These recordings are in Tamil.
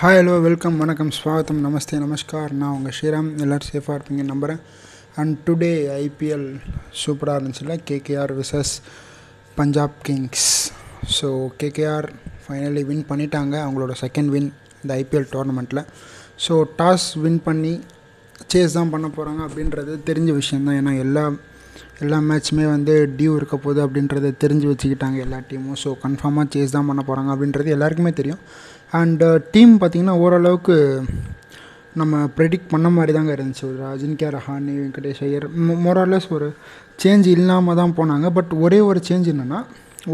ஹாய் ஹலோ வெல்கம் வணக்கம் ஸ்வாகத்தம் நமஸ்தே நமஸ்கார். நான் உங்கள் ஸ்ரீராம். எல்லோரும் சேஃபாக இருப்பீங்க நம்புகிறேன் அண்ட் டுடே ஐபிஎல் சூப்பராக இருந்துச்சுல்ல KKR versus Punjab Kings so KKR finally win பண்ணிட்டாங்க. அவங்களோட செகண்ட் வின் இந்த ஐபிஎல் டோர்னமெண்ட்டில் ஸோ டாஸ் வின் பண்ணி சேஸ் தான் பண்ண போகிறாங்க அப்படின்றது தெரிஞ்ச விஷயந்தான் ஏன்னா எல்லா எல்லா மேட்ச்சுமே வந்து டியூ இருக்க போகுது அப்படின்றத தெரிஞ்சு வச்சுக்கிட்டாங்க எல்லா டீமும் ஸோ கன்ஃபார்மாக சேஸ் தான் பண்ண போகிறாங்க அப்படின்றது எல்லாருக்குமே தெரியும். அண்டு டீம் uh, பார்த்திங்கன்னா ஓரளவுக்கு நம்ம ப்ரெடிக்ட் பண்ண மாதிரி தாங்க இருந்துச்சு. ஒரு அஜின்கே ரஹானி வெங்கடேஷ் ஐயர் மொராலஸ் ஒரு சேஞ்ச் இல்லாமல் தான் போனாங்க. பட் ஒரே ஒரு சேஞ்ச் என்னென்னா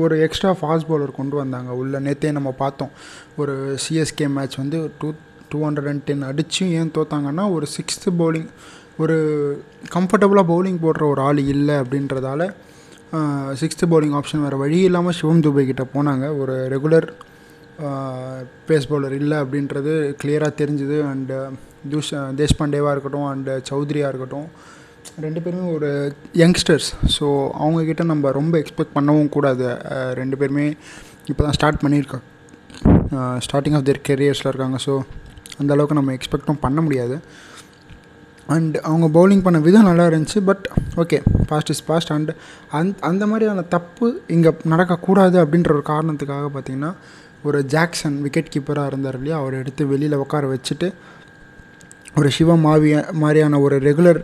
ஒரு எக்ஸ்ட்ரா ஃபாஸ்ட் பவுலர் கொண்டு வந்தாங்க. உள்ள நேற்றே நம்ம பார்த்தோம். ஒரு சிஎஸ்கே மேட்ச் வந்து two two hundred and ten அடிச்சும் ஏன் தோத்தாங்கன்னா ஒரு சிக்ஸ்த்து பவுலிங் ஒரு கம்ஃபர்டபுளாக பவுலிங் போடுற ஒரு ஆள் இல்லை அப்படின்றதால சிக்ஸ்த்து பவுலிங் ஆப்ஷன் வேறு வழி இல்லாமல் சிவம் துபை கிட்ட போனாங்க. ஒரு ரெகுலர் பேஸ் பவுலர் இல்லை அப்படின்றது கிளியராக தெரிஞ்சுது. அண்டு தூஷ் தேஷ்பாண்டேவாக இருக்கட்டும் அண்டு சௌத்ரியாக இருக்கட்டும். ரெண்டு பேருமே ஒரு யங்ஸ்டர்ஸ் ஸோ அவங்கக்கிட்ட நம்ம ரொம்ப எக்ஸ்பெக்ட் பண்ணவும் கூடாது. ரெண்டு பேருமே இப்போ தான் ஸ்டார்ட் பண்ணியிருக்காங்க ஸ்டார்டிங் ஆஃப் தேர் கெரியர்ஸில் இருக்காங்க. ஸோ அந்தளவுக்கு நம்ம எக்ஸ்பெக்டும் பண்ண முடியாது. அண்ட் அவங்க பவுலிங் பண்ண விதம் நல்லா இருந்துச்சு but okay fast is fast and அந் அந்த மாதிரியான தப்பு இங்கே நடக்கக்கூடாது அப்படின்ற ஒரு காரணத்துக்காக பார்த்திங்கன்னா ஒரு ஜாக்சன் விக்கெட் கீப்பராக இருந்தார் இல்லையா? அவரை எடுத்து வெளியில் உட்கார வச்சுட்டு ஒரு சிவ மாவிய மாதிரியான ஒரு ரெகுலர்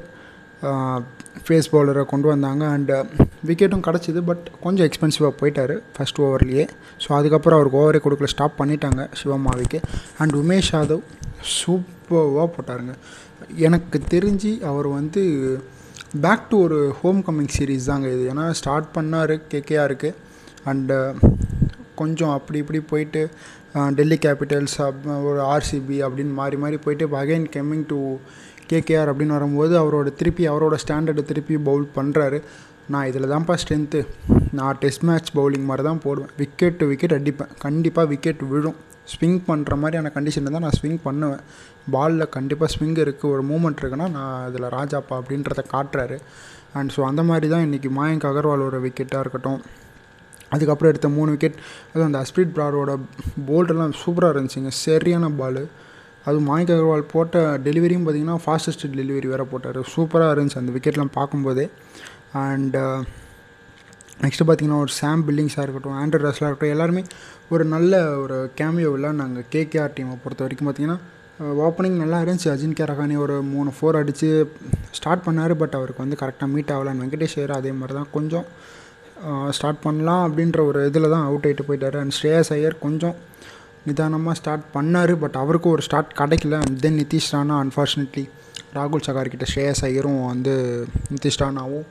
ஃபேஸ் பவுலரை கொண்டு வந்தாங்க. அண்டு விக்கெட்டும் கிடச்சிது பட் கொஞ்சம் எக்ஸ்பென்சிவாக போயிட்டார் ஃபஸ்ட் ஓவர்லேயே ஸோ அதுக்கப்புறம் அவருக்கு ஓவரே கொடுக்கல. ஸ்டாப் பண்ணிட்டாங்க சிவமாவிக்கு அண்ட் உமேஷ் யாதவ் சூப்பர்வாக போட்டாருங்க. எனக்கு தெரிஞ்சு அவர் வந்து பேக் டு ஒரு ஹோம் கம்மிங் சீரீஸ் தாங்க இது. ஏன்னா ஸ்டார்ட் பண்ணார் கேகேஆருக்கு அண்டு கொஞ்சம் அப்படி இப்படி போயிட்டு டெல்லி கேபிட்டல்ஸ் ஒரு ஆர்சிபி அப்படின்னு மாறி மாறி போயிட்டு இப்போ அகைன் கம்மிங் டு கேகேஆர் அப்படின்னு வரும்போது அவரோட திருப்பி அவரோட ஸ்டாண்டர்டை திருப்பி பவுல் பண்ணுறாரு நான் இதில் தான்ப்பா ஸ்ட்ரென்த்து நான் டெஸ்ட் மேட்ச் பவுலிங் மாதிரி தான் போடுவேன். விக்கெட் டு விக்கெட் அடிப்பேன். கண்டிப்பாக விக்கெட் விழும். ஸ்விங் பண்ணுற மாதிரியான கண்டிஷனில் தான் நான் ஸ்விங் பண்ணுவேன். பாலில் கண்டிப்பாக ஸ்விங் இருக்குது ஒரு மூமெண்ட் இருக்குன்னா நான் இதில் ராஜாப்பா அப்படின்றத காட்டுறாரு. அண்ட் ஸோ அந்த மாதிரி தான் இன்றைக்கி மாயங்க் அகர்வாலோட விக்கெட்டாக இருக்கட்டும். அதுக்கப்புறம் எடுத்த மூணு விக்கெட் அதுவும் அந்த அஸ்பிரிட் ப்ராரோட போல்டெல்லாம் சூப்பராக இருந்துச்சுங்க. சரியான பாலு அதுவும் மாணிக் அகர்வால் போட்ட டெலிவரியும் பார்த்திங்கன்னா ஃபாஸ்டஸ்ட் டெலிவரி வேறு போட்டார். சூப்பராக இருந்துச்சு அந்த விக்கெட்லாம் பார்க்கும்போதே. அண்டு நெக்ஸ்ட்டு uh, பார்த்திங்கன்னா ஒரு சாம் பில்லிங்ஸாக இருக்கட்டும் ஆண்ட்ரட் ரஸ்லாக இருக்கட்டும் எல்லாருமே ஒரு நல்ல ஒரு கேமியோவில் நாங்கள் கேகேஆர் டீமை பொறுத்த வரைக்கும் பார்த்திங்கன்னா ஓப்பனிங் நல்லா இருந்துச்சு. அஜின்கே ரகானி ஒரு மூணு ஃபோர் அடித்து ஸ்டார்ட் பண்ணார் பட் அவருக்கு வந்து கரெக்டாக மீட் ஆகலான்னு வெங்கடேஷ் ஐயர் அதே மாதிரி தான் கொஞ்சம் ஸ்டார்ட் பண்ணலாம் அப்படின்ற ஒரு இதில் தான் அவுட் ஆகிட்டு போயிட்டார். அண்ட் ஸ்ரேயஸ் ஐயர் கொஞ்சம் நிதானமாக ஸ்டார்ட் பண்ணார் பட் அவருக்கும் ஒரு ஸ்டார்ட் கிடைக்கல. And then Nitish Rana unfortunately ராகுல் சகார்கிட்ட ஸ்ரேயஸ் ஐயரும் வந்து நிதிஷ் ராணாவும்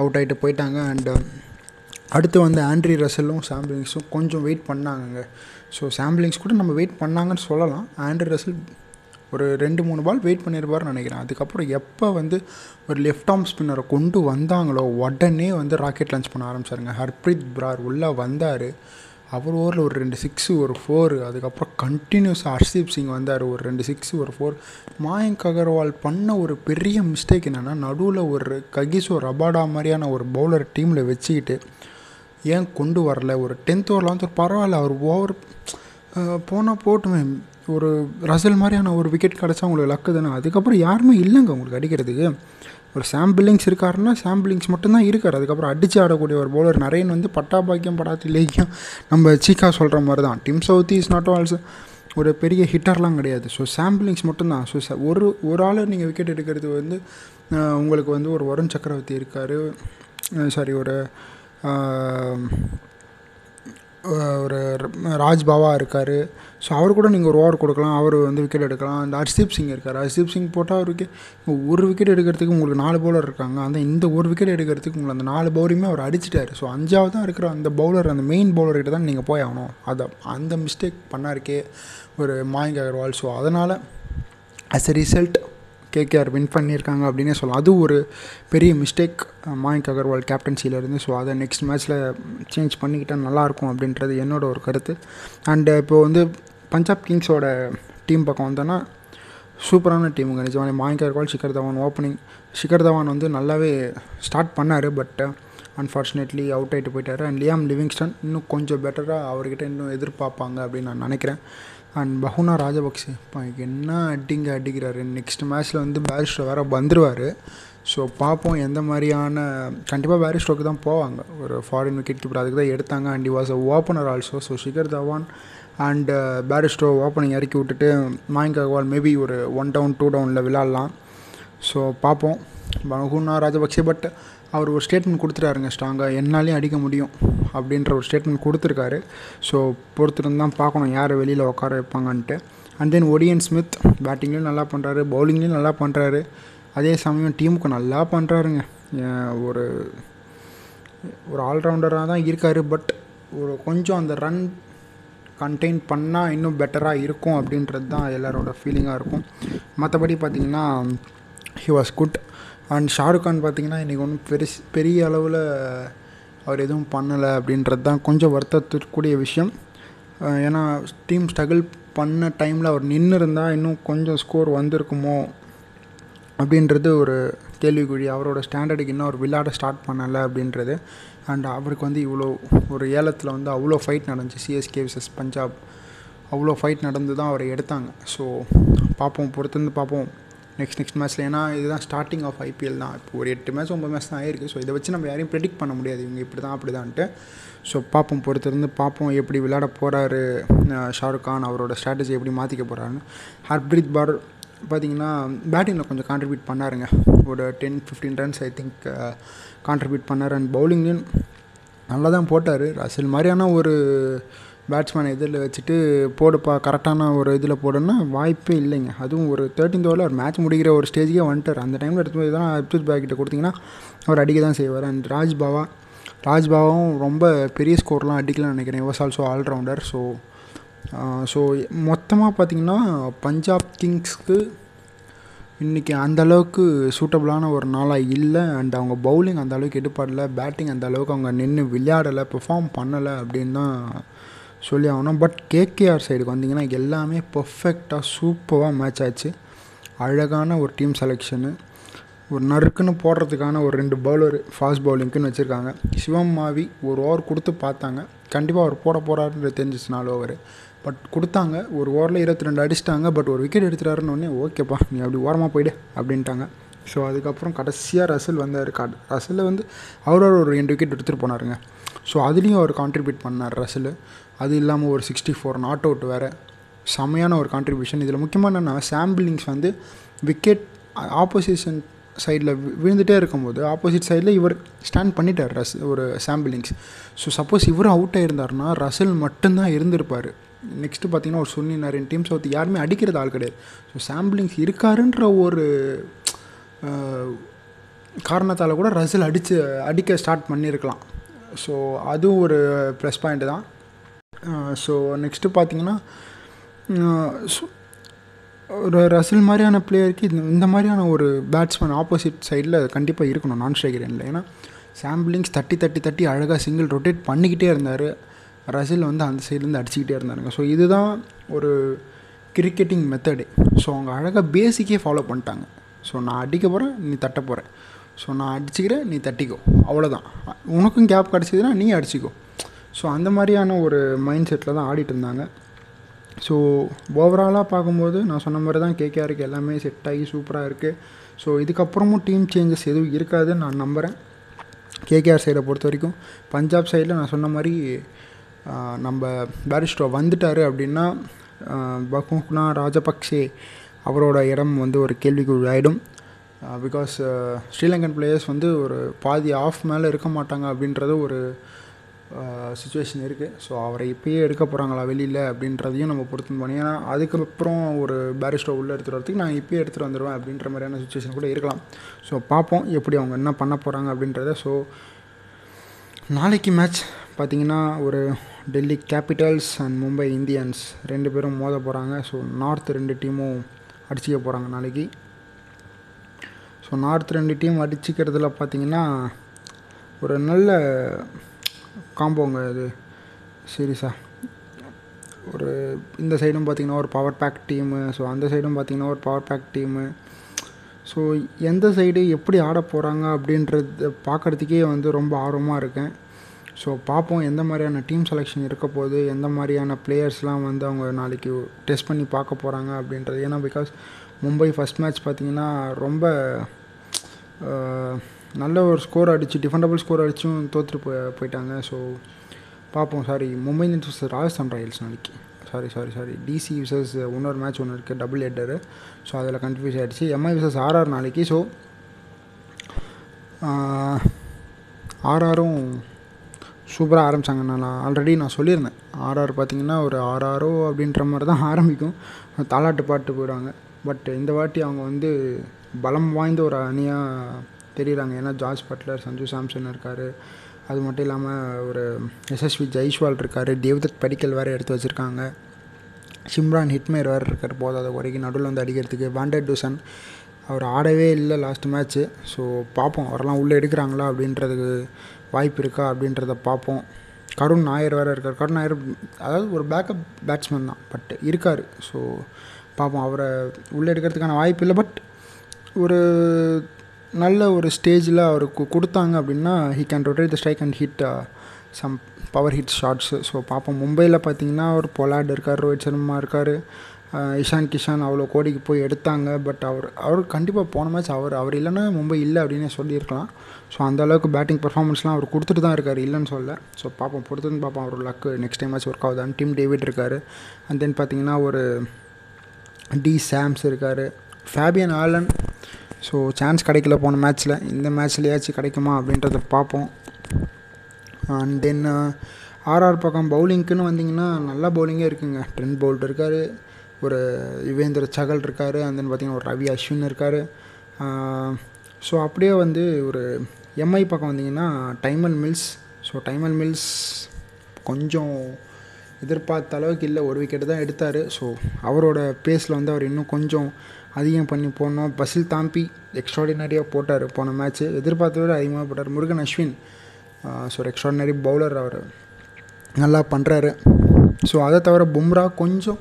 அவுட் ஆகிட்டு போயிட்டாங்க. அண்டு um, அடுத்து வந்து ஆண்ட்ரி ரசலும் சாம்பிளிங்ஸும் கொஞ்சம் வெயிட் பண்ணாங்கங்க. ஸோ சாம்பிளிங்ஸ் கூட நம்ம வெயிட் பண்ணாங்கன்னு சொல்லலாம். ஆண்ட்ரி ரசல் ஒரு ரெண்டு மூணு பால் வெயிட் பண்ணியிருப்பார்னு நினைக்கிறேன். அதுக்கப்புறம் எப்போ வந்து ஒரு லெஃப்ட் ஆர்ம் ஸ்பின்னரை கொண்டு வந்தாங்களோ உடனே வந்து ராக்கெட் லான்ச் பண்ண ஆரம்பிச்சாருங்க. ஹர்ப்ரீத் பிரார் உள்ளே வந்தார். அவர் ஓவரில் ஒரு ரெண்டு சிக்ஸு ஒரு ஃபோரு அதுக்கப்புறம் கண்டினியூஸாக ஹர்ஷீப் சிங் வந்தார். ஒரு ரெண்டு சிக்ஸு ஒரு ஃபோர் மாயங்க் அகர்வால் பண்ண ஒரு பெரிய மிஸ்டேக் என்னென்னா நடுவில் ஒரு ககிசோ ரபாடா மாதிரியான ஒரு பவுலர் டீமில் வச்சுக்கிட்டு ஏன் கொண்டு வரல? ஒரு டென்த் ஓவரில் வந்து பரவாயில்ல அவர் ஓவர் போனால் போட்டுமே. ஒரு ரசல் மாதிரியான ஒரு விக்கெட் கிடச்சா உங்களுக்கு லக்கு தானே? அதுக்கப்புறம் யாருமே இல்லைங்க உங்களுக்கு அடிக்கிறதுக்கு. ஒரு சாம்பிளிங்ஸ் இருக்காருன்னா சாம்பிளிங்ஸ் மட்டும்தான் இருக்கார். அதுக்கப்புறம் அடித்து ஆடக்கூடிய ஒரு பவுலர் நிறைய வந்து பட்டா பாக்கியம் படாத்து லேக்கியம் நம்ம சீக்கா சொல்கிற மாதிரி தான் Tim Southee is not also ஒரு பெரிய ஹிட்டர்லாம் கிடையாது. ஸோ சாம்பிளிங்ஸ் மட்டும்தான். ஸோ ஒரு ஒரு ஆள் நீங்கள் விக்கெட் எடுக்கிறது வந்து உங்களுக்கு வந்து ஒரு வருண் சக்கரவர்த்தி இருக்கார். சாரி ஒரு ஒரு ராஜ் பாவா இருக்கார். ஸோ அவர் கூட நீங்கள் ஒரு ஓவர் கொடுக்கலாம். அவர் வந்து விக்கெட் எடுக்கலாம். அந்த ஹர்ஷீப் சிங் இருக்கார். ஹர்ஷீப் சிங் போட்டால் அவருக்கு ஒரு விக்கெட் எடுக்கிறதுக்கு உங்களுக்கு நாலு பவுலர் இருக்காங்க. அந்த இந்த ஒரு விக்கெட் எடுக்கிறதுக்கு உங்களுக்கு அந்த நாலு பவுலையுமே அவர் அடிச்சிட்டார். ஸோ அஞ்சாவது தான் இருக்கிற அந்த பவுலர் அந்த மெயின் பவுலர்கிட்ட தான் நீங்கள் போய் ஆகணும். அதை அந்த மிஸ்டேக் பண்ணாருக்கே ஒரு மாயங்க் அகர்வால். ஸோ அதனால் as a result KKR win பண்ணியிருக்காங்க அப்படின்னே சொல்லலாம். அது ஒரு பெரிய மிஸ்டேக் மாயங்க் அகர்வால் கேப்டன்சியிலேருந்து ஸோ அதை நெக்ஸ்ட் மேட்ச்சில் சேஞ்ச் பண்ணிக்கிட்டால் நல்லாயிருக்கும் அப்படின்றது என்னோட ஒரு கருத்து. அண்டு இப்போது வந்து பஞ்சாப் கிங்ஸோட டீம் பக்கம் வந்தோன்னா சூப்பரான டீமுங்க நிஜமான மாயங்க் அகர்வால் சிக்கர் தவான் ஓப்பனிங் ஷிகர் தவான் வந்து நல்லாவே ஸ்டார்ட் பண்ணார் பட் அன்ஃபார்ச்சுனேட்லி அவுட் ஆகிட்டு போயிட்டார். அண்ட் லியாம் லிவிங்ஸ்டன் இன்னும் கொஞ்சம் பெட்டராக அவர்கிட்ட இன்னும் எதிர்பார்ப்பாங்க அப்படின்னு நான் நினைக்கிறேன். அண்ட் பஹுனா ராஜபக்சே. இப்போ என்ன அட்டிங்க அடிக்கிறாரு. நெக்ஸ்ட் மேட்ச்சில் வந்து பேரிஸ்டர் வேறு வந்துடுவார் ஸோ பார்ப்போம் எந்த மாதிரியான கண்டிப்பாக பேரிஸ்டோக்கு தான் போவாங்க. ஒரு ஃபாரின் விக்கெட் கீப்பர் அதுக்கு தான் எடுத்தாங்க. And was a opener also so Shikhar Dhawan and Bairstow opening இறக்கி விட்டுட்டு மாயங்க் அகர்வால் மேபி ஒரு ஒன் டவுன் டூ டவுனில் விளாட்லாம் ஸோ பார்ப்போம் பகுனா ராஜபக்சே பட் அவர் ஒரு ஸ்டேட்மெண்ட் கொடுத்துட்டாருங்க ஸ்ட்ராங்காக என்னாலையும் அடிக்க முடியும் அப்படின்ற ஒரு ஸ்டேட்மெண்ட் கொடுத்துருக்காரு. ஸோ பொறுத்திருந்து தான் பார்க்கணும் யார் வெளியில் உட்கார வைப்பாங்கன்ட்டு. அண்ட் தென் ஒடியன் ஸ்மித் பேட்டிங்லேயும் நல்லா பண்ணுறாரு பவுலிங்லேயும் நல்லா பண்ணுறாரு அதே சமயம் டீமுக்கு நல்லா பண்ணுறாருங்க ஒரு ஒரு ஆல்ரவுண்டராக தான் இருக்கார் பட் ஒரு கொஞ்சம் அந்த ரன் கண்டெயின் பண்ணால் இன்னும் பெட்டராக இருக்கும் அப்படின்றது தான் எல்லாரோட ஃபீலிங்காக இருக்கும். மற்றபடி பார்த்திங்கன்னா he was good and Shahrukh Khan பார்த்திங்கன்னா இன்றைக்கி ஒன்றும் பெருசு பெரிய அளவில் அவர் எதுவும் பண்ணலை அப்படின்றது தான் கொஞ்சம் வருத்தத்துக்குரிய விஷயம். ஏன்னா டீம் ஸ்ட்ரகிள் பண்ண டைமில் அவர் நின்று இருந்தால் இன்னும் கொஞ்சம் ஸ்கோர் வந்திருக்குமோ அப்படின்றது ஒரு கேள்விக்குறி. அவரோட ஸ்டாண்டர்டுக்கு இன்னும் அவர் விளையாட ஸ்டார்ட் பண்ணலை அப்படின்றது. அண்ட் அவருக்கு வந்து இவ்வளோ ஒரு ஏலத்தில் வந்து அவ்வளோ ஃபைட் நடந்துச்சு. சிஎஸ்கே விசஸ் பஞ்சாப் அவ்வளோ ஃபைட் நடந்து தான் அவரை எடுத்தாங்க. ஸோ பார்ப்போம் பொறுத்திருந்து பார்ப்போம். நெக்ஸ்ட் நெக்ஸ்ட் மேட்ச்சில் ஏன்னா இதுதான் ஸ்டார்டிங் ஆஃப் ஐபிஎல் தான். இப்போ ஒரு எட்டு மேட்ச் ஒம்பது மேட்ச் தான் ஆயிருக்கு. ஸோ இதை வச்சு நம்ம யாரையும் ப்ரெடிக்ட் பண்ண முடியாது. இவங்க இப்படி தான் அப்படி தான்ட்டு ஸோ பார்ப்போம். பொறுத்திருந்து பார்ப்போம் எப்படி விளையாட போகிறாரு ஷாருக் கான் அவரோட ஸ்ட்ராட்டஜி எப்படி மாற்றிக்க போகிறாருன்னு ஹர்ப்ரீத் பார் பார்த்தீங்கன்னா பேட்டிங்கில் கொஞ்சம் கான்ட்ரிபியூட் பண்ணாருங்க. ஒரு ten fifteen runs I think contribute பண்ணார். அண்ட் பவுலிங்லேயும் நல்லா தான் போட்டார். ரசில் மாதிரியான ஒரு பேட்ஸ்மேனை இதில் வச்சுட்டு போடுப்பா கரெக்டான ஒரு இதில் போடணும்னா வாய்ப்பே இல்லைங்க. அதுவும் ஒரு தேர்ட்டின் ஓவரில் ஒரு மேட்ச் முடிக்கிற ஒரு ஸ்டேஜுக்கே வந்துட்டார். அந்த டைமில் எடுத்து தான் அப்துல் பேக்கிட்ட கொடுத்தீங்கன்னா அவர் அடிக்க தான் செய்வார். அண்ட் ராஜ் பாவா ராஜ் பாவாவும் ரொம்ப பெரிய ஸ்கோர்லாம் அடிக்கலாம்னு நினைக்கிறேன். Was also allrounder so so மொத்தமாக பார்த்திங்கன்னா பஞ்சாப் கிங்ஸ்க்கு இன்றைக்கி அந்தளவுக்கு சூட்டபுளான ஒரு நாளாக இல்லை. அண்ட் அவங்க பவுலிங் அந்த அளவுக்கு எடுப்பாடலை பேட்டிங் அந்த அளவுக்கு அவங்க நின்று விளையாடலை பெர்ஃபார்ம் பண்ணலை அப்படின்னு தான் சொல்லி ஆகணும். பட் கேகேஆர் சைடுக்கு வந்தீங்கன்னா எல்லாமே பர்ஃபெக்டாக சூப்பராக மேட்ச் ஆச்சு. அழகான ஒரு டீம் செலெக்ஷனு ஒரு நறுக்குன்னு போடுறதுக்கான ஒரு ரெண்டு பவுலர் ஃபாஸ்ட் பவுலிங்க்குன்னு வச்சுருக்காங்க. சிவம் மாவி ஒரு ஓவர் கொடுத்து பார்த்தாங்க. கண்டிப்பாக அவர் போட போகிறாருன்னு தெரிஞ்சிச்சு நாலு ஓவர் பட் கொடுத்தாங்க. ஒரு ஓவரில் இருபத்தி ரெண்டு அடிச்சிட்டாங்க. பட் ஒரு விக்கெட் எடுத்துட்டாருன்னு ஓகேப்பா நீ அப்படி ஓரமாக போயிடு அப்படின்ட்டாங்க. ஸோ அதுக்கப்புறம் கடைசியாக ரசல் வந்தார். காட் ரசலில் வந்து அவரோட ஒரு ரெண்டு விக்கெட் எடுத்துகிட்டு போனாருங்க. ஸோ அதுலேயும் அவர் கான்ட்ரிபியூட் பண்ணார் ரசல் அது இல்லாமல் ஒரு சிக்ஸ்டி ஃபோர் நாட் அவுட் வேறு. செமையான ஒரு கான்ட்ரிபியூஷன் இதில் முக்கியமாக என்னென்னா சாம்பிளிங்ஸ் வந்து விக்கெட் ஆப்போசிஷன் சைடில் விழுந்துகிட்டே இருக்கும்போது ஆப்போசிட் சைடில் இவர் ஸ்டாண்ட் பண்ணிட்டார் ரஸ் ஒரு சாம்பிளிங்ஸ் ஸோ சப்போஸ் இவர் அவுட் ஆகிருந்தாருன்னா ரசல் மட்டும்தான் இருந்திருப்பார். நெக்ஸ்ட்டு பார்த்தீங்கன்னா ஒரு சுன்னி நிறைய டீம் சவுத் யாருமே அடிக்கிறது ஆள் கிடையாது. ஸோ சாம்பிளிங்ஸ் இருக்காருன்ற ஒரு காரணத்தால் கூட ரசல் அடித்து அடிக்க ஸ்டார்ட் பண்ணியிருக்கலாம் ஸோ அதுவும் ஒரு ப்ளஸ் பாயிண்ட் தான். ஸோ நெக்ஸ்ட்டு பார்த்தீங்கன்னா ஒரு ரசில் மாதிரியான பிளேயருக்கு இந்த இந்த மாதிரியான ஒரு பேட்ஸ்மேன் ஆப்போசிட் சைடில் கண்டிப்பாக இருக்கணும் நான் ஸ்ட்ரைக்கர் ஏன்னா சாம்பிளிங்ஸ் தட்டி தட்டி தட்டி அழகாக சிங்கிள் ரொட்டேட் பண்ணிக்கிட்டே இருந்தார். ரசில் வந்து அந்த சைட்லேருந்து அடிச்சுக்கிட்டே இருந்தாருங்க. ஸோ இதுதான் ஒரு கிரிக்கெட்டிங் மெத்தடு ஸோ அவங்க அழகாக பேசிக்கே ஃபாலோ பண்ணிட்டாங்க. ஸோ நான் அடிக்க போகிறேன் நீ தட்ட போகிறேன் ஸோ நான் அடிச்சுக்கிறேன் நீ தட்டிக்கோ. அவ்வளோதான் உனக்கும் கேப் கிடச்சிதுன்னா நீ அடிச்சிக்கோ. ஸோ அந்த மாதிரியான ஒரு மைண்ட் செட்டில் தான் ஆடிட்டு இருந்தாங்க. ஸோ ஓவராலாக பார்க்கும்போது நான் சொன்ன மாதிரி தான் கேகேஆருக்கு எல்லாமே செட் ஆகி சூப்பராக இருக்குது ஸோ இதுக்கப்புறமும் டீம் சேஞ்சஸ் எதுவும் இருக்காதுன்னு நான் நம்புகிறேன் கேகேஆர் சைடை பொறுத்த வரைக்கும். பஞ்சாப் சைடில் நான் சொன்ன மாதிரி நம்ம பேரிஸ்டோ வந்துட்டார் அப்படின்னா பகுனா ராஜபக்சே அவரோட இடம் வந்து ஒரு கேள்விக்குள் ஆகிடும் பிகாஸ் ஸ்ரீலங்கன் பிளேயர்ஸ் வந்து ஒரு பாதி ஆஃப் மேலே இருக்க மாட்டாங்க அப்படின்றது ஒரு சுச்சுவேஷன் இருக்குது ஸோ அவரை இப்போயே எடுக்க போகிறாங்களா வெளியில் அப்படின்றதையும் நம்ம பொறுத்து பண்ணி ஏன்னா அதுக்கப்புறம் ஒரு பேரிஸ்டோ உள்ளே எடுத்துகிட்டு வரதுக்கு நான் இப்போயே எடுத்துகிட்டு வந்துடுவேன் அப்படின்ற மாதிரியான சுச்சுவேஷன் கூட இருக்கலாம். ஸோ பார்ப்போம் எப்படி அவங்க என்ன பண்ண போகிறாங்க அப்படின்றத. ஸோ நாளைக்கு மேட்ச் பார்த்திங்கன்னா ஒரு Delhi Capitals and Mumbai Indians ரெண்டு பேரும் மோத போகிறாங்க ஸோ நார்த் ரெண்டு டீமும் அடிச்சிக்க போகிறாங்க நாளைக்கு. ஸோ நார்த் ரெண்டு டீம் அடிச்சிக்கிறதுல பார்த்திங்கன்னா ஒரு நல்ல காம்போங்க இது சீரியஸாக ஒரு இந்த சைடும் பார்த்திங்கன்னா ஒரு பவர் பேக் டீமு ஸோ அந்த சைடும் பார்த்திங்கன்னா ஒரு பவர் பேக் டீமு ஸோ எந்த சைடு எப்படி ஆட போகிறாங்க அப்படின்றது பார்க்குறதுக்கே வந்து ரொம்ப ஆர்வமாக இருக்கேன். ஸோ பார்ப்போம் எந்த மாதிரியான டீம் செலெக்ஷன் இருக்க போகுது எந்த மாதிரியான பிளேயர்ஸ்லாம் வந்து அவங்க நாளைக்கு டெஸ்ட் பண்ணி பார்க்க போகிறாங்க அப்படின்றது. ஏன்னா பிகாஸ் மும்பை ஃபஸ்ட் மேட்ச் பார்த்திங்கன்னா ரொம்ப நல்ல ஒரு ஸ்கோர் அடித்து டிஃபெண்டபிள் ஸ்கோர் அடித்தும் தோற்றுட்டு போய் போயிட்டாங்க. ஸோ பார்ப்போம் sorry Mumbai Indians versus Rajasthan Royals நாளைக்கு. Sorry sorry sorry DC versus இன்னொரு மேட்ச் ஒன்று இருக்குது டபுள் ஹெட்டரு ஸோ அதில் கன்ஃபியூஸ் ஆகிடுச்சு எம்ஐ விசஸ் ஆர்ஆர் நாளைக்கு. ஸோ ஆர்ஆரும் சூப்பராக ஆரம்பித்தாங்க நான் ஆல்ரெடி நான் சொல்லியிருந்தேன். ஆர்ஆர் பார்த்திங்கன்னா ஒரு ஆர்ஆரோ அப்படின்ற மாதிரி தான் ஆரம்பிக்கும். தாலாட்டு பாட்டு போயிடுவாங்க பட் இந்த வாட்டி அவங்க வந்து பலம் வாய்ந்த ஒரு அணியாக தெரியுறாங்க ஏன்னா ஜார்ஜ் பட்லர் சஞ்சு சாம்சன் இருக்கார். அது மட்டும் இல்லாமல் ஒரு எஸ்எஸ்வி ஜெய்ஸ்வால் இருக்கார். தேவ்தத் படிக்கல் வேறு எடுத்து வச்சுருக்காங்க. சிம்ரான் ஹிட்மேர் வேறு இருக்கார். போதாத வரைக்கும் நடுவில் வந்து அடிக்கிறதுக்கு. வாண்டட் டூசன் அவர் ஆடவே இல்லை லாஸ்ட் மேட்ச்சு ஸோ பார்ப்போம். அவரெல்லாம் உள்ளே எடுக்கிறாங்களா அப்படின்றதுக்கு வாய்ப்பு இருக்கா அப்படின்றத பார்ப்போம். கருண் நாயர் வேறு இருக்கார். கருண் நாயர் அதாவது ஒரு பேக்கப் பேட்ஸ்மேன் தான். பட் இருக்கார். ஸோ பார்ப்போம். அவரை உள்ளே எடுக்கிறதுக்கான வாய்ப்பு இல்லை. பட் ஒரு நல்ல ஒரு ஸ்டேஜில் அவருக்கு கொடுத்தாங்க அப்படின்னா he can rotate the strike and hit some power hit shots so பார்ப்போம் மும்பையில் பார்த்தீங்கன்னா ஒரு பொலாட் இருக்கார் ரோஹித் சர்மா இருக்கார் uh, இஷான் கிஷான் அவ்வளோ கோடிக்கு போய் எடுத்தாங்க. பட் அவர் அவர் கண்டிப்பாக போன மேட்ச் அவர் அவர் இல்லைன்னா மும்பை இல்லை அப்படின்னு சொல்லியிருக்கலாம். ஸோ அந்த அளவுக்கு பேட்டிங் பர்ஃபார்மன்ஸ்லாம் அவர் கொடுத்துட்டு தான் இருக்கார். இல்லைன்னு சொல்ல ஸோ பார்ப்போம் பொறுத்துன்னு பார்ப்போம் அவர் luck next time match work ஆகுதான்னு. டீம் டேவிட் இருக்கார். அண்ட் தென் பார்த்தீங்கன்னா ஒரு டி சாம்ஸ் இருக்கார். ஃபேபியன் ஆலன் ஸோ சான்ஸ் கிடைக்கல போன மேட்ச்சில் இந்த மேட்ச்லேயாச்சும் கிடைக்குமா அப்படின்றத பார்ப்போம். அண்ட் தென் ஆர்ஆர் பக்கம் பவுலிங்க்குன்னு வந்திங்கன்னா நல்லா பவுலிங்கே இருக்குங்க. ட்ரெண்ட் பவுல்ட் இருக்கார். ஒரு யுவேந்திர சகல் இருக்கார். அண்ட் தென் பார்த்திங்கன்னா ஒரு ரவி அஸ்வின் இருக்கார். ஸோ uh, அப்படியே வந்து ஒரு எம்ஐ பக்கம் வந்திங்கன்னா Tymal Mills. So Tymal Mills கொஞ்சம் எதிர்பார்த்த அளவுக்கு இல்லை. ஒரு விக்கெட்டு தான் எடுத்தார். ஸோ அவரோட பேஸில் வந்து அவர் இன்னும் கொஞ்சம் அதிகம் பண்ணி போடணும் பசில் தாம்பி எக்ஸ்ட்ராடினரியாக போட்டார். போன மேட்ச்சு எதிர்பார்த்த விட அதிகமாக போட்டார். முருகன் அஸ்வின் ஸோ ஒரு எக்ஸ்ட்ராடினரி பவுலர் அவர். நல்லா பண்ணுறாரு ஸோ அதை தவிர பும்ரா கொஞ்சம்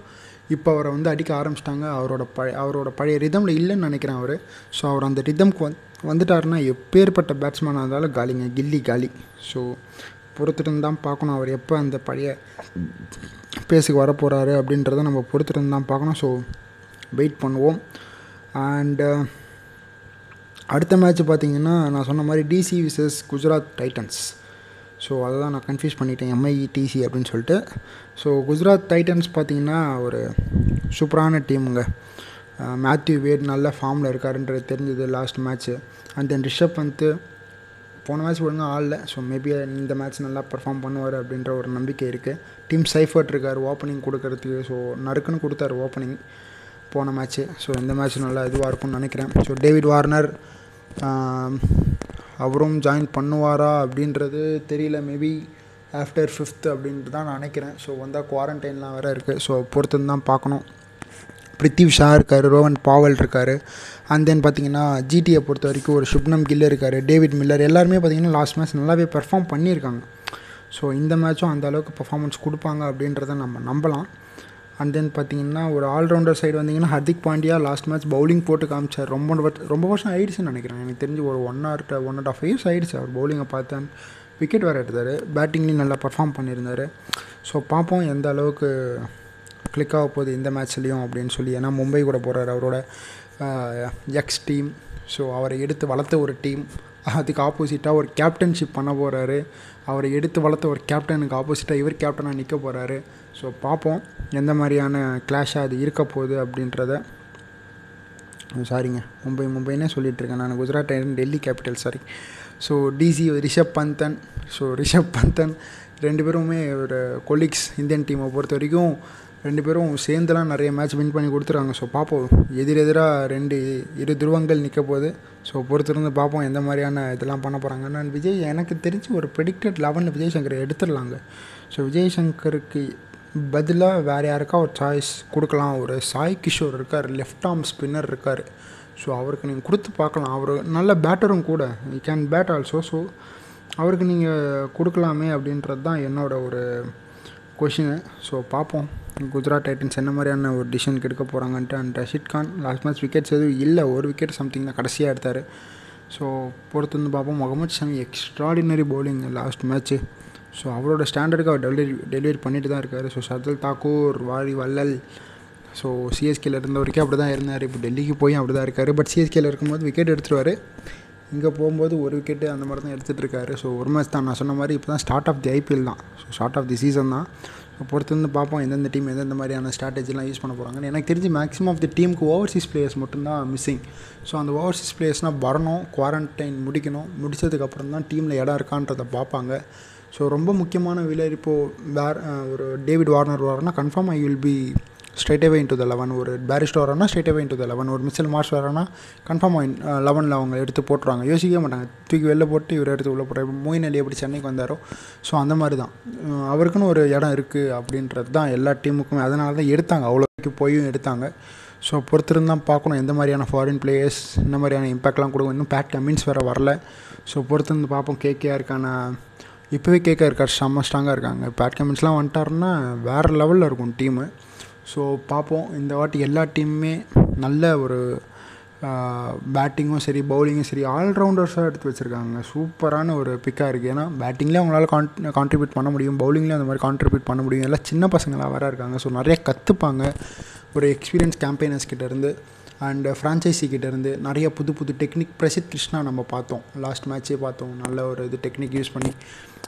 இப்போ அவரை வந்து அடிக்க ஆரம்பிச்சிட்டாங்க. அவரோட பழைய அவரோட பழைய ரிதமில் இல்லைன்னு நினைக்கிறேன் அவர். ஸோ அவர் அந்த ரிதம்க்கு வந் வந்துட்டாருன்னா எப்பேற்பட்ட பேட்ஸ்மேனாக இருந்தாலும் காலிங்க. கில்லி காலி. ஸோ பொறுத்துட்டு தான் பார்க்கணும். அவர் எப்போ அந்த பழைய பேஸுக்கு வரப்போகிறாரு அப்படின்றத நம்ம பொறுத்துட்டு தான் பார்க்கணும். ஸோ வெயிட் பண்ணுவோம். அண்டு uh, அடுத்த மேட்ச் பார்த்திங்கன்னா நான் சொன்ன மாதிரி DC versus Gujarat Titans so அதை தான் நான் கன்ஃபியூஸ் பண்ணிட்டேன். எம்ஐ டிசி அப்படின்னு சொல்லிட்டு. ஸோ குஜராத் டைட்டன்ஸ் பார்த்திங்கன்னா ஒரு சூப்பரான டீமுங்க மேத்யூ வேட் நல்ல ஃபார்மில் இருக்காருன்றது தெரிஞ்சது last match and then Rishabh வந்து போன மேட்ச் ஒழுங்காக ஆடல. ஸோ மேபி இந்த மேட்ச் நல்லா பர்ஃபார்ம் பண்ணுவார் அப்படின்ற ஒரு நம்பிக்கை இருக்குது டீம் சைஃபர்ட் இருக்கார் ஓப்பனிங் கொடுக்கறதுக்கு. ஸோ நறுக்குன்னு கொடுத்தாரு ஓப்பனிங் போன மேட்ச்சு ஸோ இந்த மேட்ச் நல்லா இதுவாக இருக்கும்னு நினைக்கிறேன். ஸோ டேவிட் வார்னர் அவரும் ஜாயின் பண்ணுவாரா அப்படின்றது தெரியல. மேபி ஆஃப்டர் ஃபிஃப்த் அப்படின்ட்டு தான் நான் நினைக்கிறேன். ஸோ வந்தால் குவாரண்டைன்லாம் வேறு இருக்குது ஸோ பொறுத்து தான் பார்க்கணும். பிரித்திவ் ஷா இருக்கார் ரோவன் பாவல் இருக்கார். அண்ட் தென் பார்த்தீங்கன்னா ஜிடியை பொறுத்த வரைக்கும் ஒரு சுப்னம் கில் இருக்கார் டேவிட் மில்லர் எல்லாருமே பார்த்தீங்கன்னா லாஸ்ட் மேட்ச் நல்லாவே பெர்ஃபார்ம் பண்ணியிருக்காங்க. ஸோ இந்த மேட்சும் அந்த அளவுக்கு பர்ஃபார்மன்ஸ் கொடுப்பாங்க அப்படின்றத நம்ம நம்பலாம். அண்ட் தென் பார்த்தீங்கன்னா ஒரு ஆல்ரவுண்டர் சைடு வந்தீங்கன்னா Hardik Pandya last match bowling போட்டு காமிச்சார். ரொம்ப ரொம்ப வருஷம் ஆயிடுச்சுன்னு நினைக்கிறேன். எனக்கு தெரிஞ்சு ஒரு one or one and half years ஆயிடுச்சு அவர் பவுலிங்கை பார்த்தேன். விக்கெட் வேறு எடுத்தார். பேட்டிங்லேயும் நல்லா பர்ஃபார்ம் பண்ணியிருந்தார். ஸோ பார்ப்போம் எந்த அளவுக்கு கிளிக் ஆக போகுது இந்த மேட்ச்லேயும் அப்படின்னு சொல்லி. ஏன்னா மும்பை கூட போகிறார் அவரோட எக்ஸ் டீம் ஸோ அவரை எடுத்து வளர்த்த ஒரு டீம் அதுக்கு ஆப்போசிட்டாக ஒரு கேப்டன்ஷிப் பண்ண போகிறாரு அவரை எடுத்து வளர்த்த ஒரு கேப்டனுக்கு ஆப்போசிட்டாக இவர் கேப்டனாக நிற்க போகிறாரு ஸோ பார்ப்போம். எந்த மாதிரியான கிளாஷாக அது இருக்க போகுது அப்படின்றத. சாரிங்க மும்பை மும்பைனே சொல்லிகிட்ருக்கேன் நான். Gujarat Titan Delhi Capital sorry so DC Rishabh Bandhan. So Rishabh பந்தன் ரெண்டு பேருமே ஒரு கொலீக்ஸ் இந்தியன் டீமை பொறுத்த வரைக்கும் ரெண்டு பேரும் சேர்ந்துலாம் நிறைய மேட்ச் வின் பண்ணி கொடுத்துருவாங்க ஸோ பார்ப்போம். எதிரெதிராக ரெண்டு இரு துருவங்கள் நிற்க போகுது. ஸோ பொறுத்திருந்து பார்ப்போம் எந்த மாதிரியான இதெல்லாம் பண்ண போகிறாங்க நான் விஜய் எனக்கு தெரிஞ்சு ஒரு ப்ரெடிக்டட் லெவனில் விஜய் சங்கரை எடுத்துடலாங்க. ஸோ விஜய் சங்கருக்கு பதிலாக வேறு யாருக்கா ஒரு சாய்ஸ் கொடுக்கலாம். ஒரு சாய் கிஷோர் இருக்கார் லெஃப்ட் ஆர்ம் ஸ்பின்னர் இருக்கார். ஸோ அவருக்கு நீங்கள் கொடுத்து பார்க்கலாம். அவர் நல்ல பேட்டரும் கூட. You can bat also so அவருக்கு நீங்கள் கொடுக்கலாமே அப்படின்றது தான் என்னோட ஒரு கொஷினு ஸோ பார்ப்போம். குஜராத் டைட்டன்ஸ் என்ன மாதிரியான ஒரு டிசிஷனுக்கு எடுக்க போகிறாங்கன்ட்டு and Rashid Khan last match wickets எதுவும் இல்லை. ஒரு விக்கெட் சம்திங் தான் கடைசியாக எடுத்தார். ஸோ பொறுத்து வந்து பார்ப்போம். Mohammed Shami extraordinary bowling last match so அவரோட ஸ்டாண்டர்டுக்கு அவர் டெலிவரி டெலிவரி பண்ணிட்டு தான் இருக்கார். ஸோ ஷர்துல் தாக்கூர் வாரி வள்ளல் ஸோ சிஎஸ்கேல இருந்த வரைக்கும் அப்படி தான் இருந்தார். இப்போ டெல்லிக்கு போய் அப்படி தான் இருக்கார் பட் சிஎஸ்கேல இருக்கும்போது விக்கெட் எடுத்துருவார். இங்கே போகும்போது ஒரு விக்கெட்டு அந்த மாதிரி தான் எடுத்துகிட்டு இருக்காரு. ஸோ ஒரு மேட்ச் தான். நான் சொன்ன மாதிரி இப்போ தான் ஸ்டார்ட் ஆஃப் தி ஐபிஎல் தான். So start of the season தான். ஸோ பார்ப்போம் எந்தெந்த டீம் எந்தெந்த மாதிரியான ஸ்ட்ராட்டஜிலாம் யூஸ் பண்ண போகிறாங்கன்னு எனக்கு தெரிஞ்சு மேக்ஸிமம் ஆஃப் தி டீமுக்கு ஓவர்சீஸ் பிளேயர்ஸ் மட்டும்தான் மிஸ்ஸிங் ஸோ அந்த ஓவர்சீஸ் பிளேயர்ஸ்னால் வரணும் குவாரண்டைன் முடிக்கணும். முடித்ததுக்கப்புறம் தான் டீமில் இடம் இருக்கான்றதை பார்ப்பாங்க. ஸோ ரொம்ப முக்கியமான விலையர் இப்போது வேர் ஒரு டேவிட் வார்னர் வரானா confirm I will be straight away into the eleven ஒரு பேரிஸ்ட் வரானா straight away into the eleven ஒரு மிச்சல் மார்ச் வரானா கன்ஃபார்ம் லெவனில் அவங்க எடுத்து போட்டுருவாங்க. யோசிக்கவே மாட்டாங்க. தூக்கி வெளில போட்டு இவர் எடுத்து உள்ளே போடுறாரு. மோயின் அலி எப்படி சென்னைக்கு வந்தாரோ ஸோ அந்த மாதிரி தான். அவருக்குன்னு ஒரு இடம் இருக்குது அப்படின்றது தான் எல்லா டீமுக்குமே. அதனால தான் எடுத்தாங்க. அவ்வளோக்கு போயும் எடுத்தாங்க. ஸோ பொறுத்திருந்தான் பார்க்கணும். எந்த மாதிரியான ஃபாரின் பிளேயர்ஸ் இந்த மாதிரியான இம்பேக்ட்லாம் கொடுக்கும். இன்னும் பேட் கமின்ஸ் வேறு வரல. ஸோ பொறுத்திருந்து பார்ப்போம். கேகேஆருக்கான இப்போவே கேட்க இருக்கார் செம்ம ஸ்ட்ராங்காக இருக்காங்க. பேட் கமின்ஸ்லாம் வந்துட்டாருன்னா வேறு லெவலில் இருக்கும் டீமு ஸோ பார்ப்போம் இந்த வாட்டி எல்லா டீமுமே நல்ல ஒரு பேட்டிங்கும் சரி பவுலிங்கும் சரி ஆல்ரவுண்டர்ஸாக எடுத்து வச்சுருக்காங்க. சூப்பரான ஒரு பிக்காக இருக்குது ஏன்னா பேட்டிங்லேயும் அவங்களால கான் கான்ட்ரிபியூட் பண்ண முடியும். பவுலிங்லேயும் அந்த மாதிரி கான்ட்ரிபியூட் பண்ண முடியும். எல்லாம் சின்ன பசங்களாக வர இருக்காங்க. ஸோ நிறைய கற்றுப்பாங்க ஒரு எக்ஸ்பீரியன்ஸ் கேம்பெயினர்ஸ் கிட்டேருந்து அண்ட் ஃப்ரான்ச்சைசி uh, கிட்டேருந்து நிறைய புது புது டெக்னிக் பிரசித் கிருஷ்ணா நம்ம பார்த்தோம். லாஸ்ட் மேட்ச்சே பார்த்தோம். நல்ல ஒரு இது டெக்னிக் யூஸ் பண்ணி.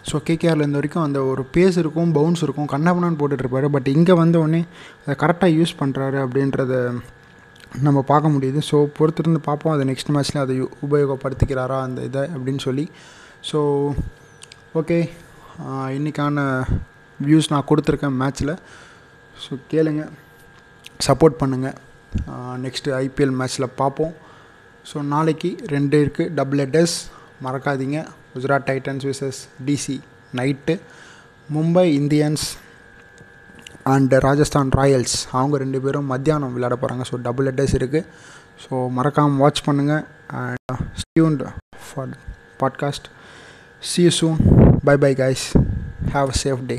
ஸோ கேகேஆரில் இருந்த வரைக்கும் அந்த ஒரு பேஸ் இருக்கும் பவுன்ஸ் இருக்கும் கண்ணாபண்ணான்னு போட்டுட்ருப்பாரு பட் இங்கே வந்த அதை கரெக்டாக யூஸ் பண்ணுறாரு அப்படின்றத நம்ம பார்க்க முடியுது. ஸோ பொறுத்திருந்து பார்ப்போம். அதை நெக்ஸ்ட் மேட்ச்சில் அதை உபயோகப்படுத்திக்கிறாரா அந்த இதை அப்படின்னு சொல்லி. ஸோ ஓகே இன்றைக்கான வியூஸ் நான் கொடுத்துருக்கேன் மேட்ச்சில் ஸோ கேளுங்க. சப்போர்ட் பண்ணுங்கள் நெக்ஸ்ட்டு ஐபிஎல் மேட்ச்சில் பார்ப்போம். ஸோ நாளைக்கு ரெண்டு இருக்குது டபுள் ஹெட்டர்ஸ் மறக்காதீங்க. Gujarat Titans versus DC night Mumbai Indians and Rajasthan Royals அவங்க ரெண்டு பேரும் மத்தியானம் விளையாட போகிறாங்க ஸோ டபுள் ஹெட்டர்ஸ் இருக்குது ஸோ மறக்காமல் வாட்ச் பண்ணுங்கள் and stay tuned for podcast see soon bye bye guys have a safe day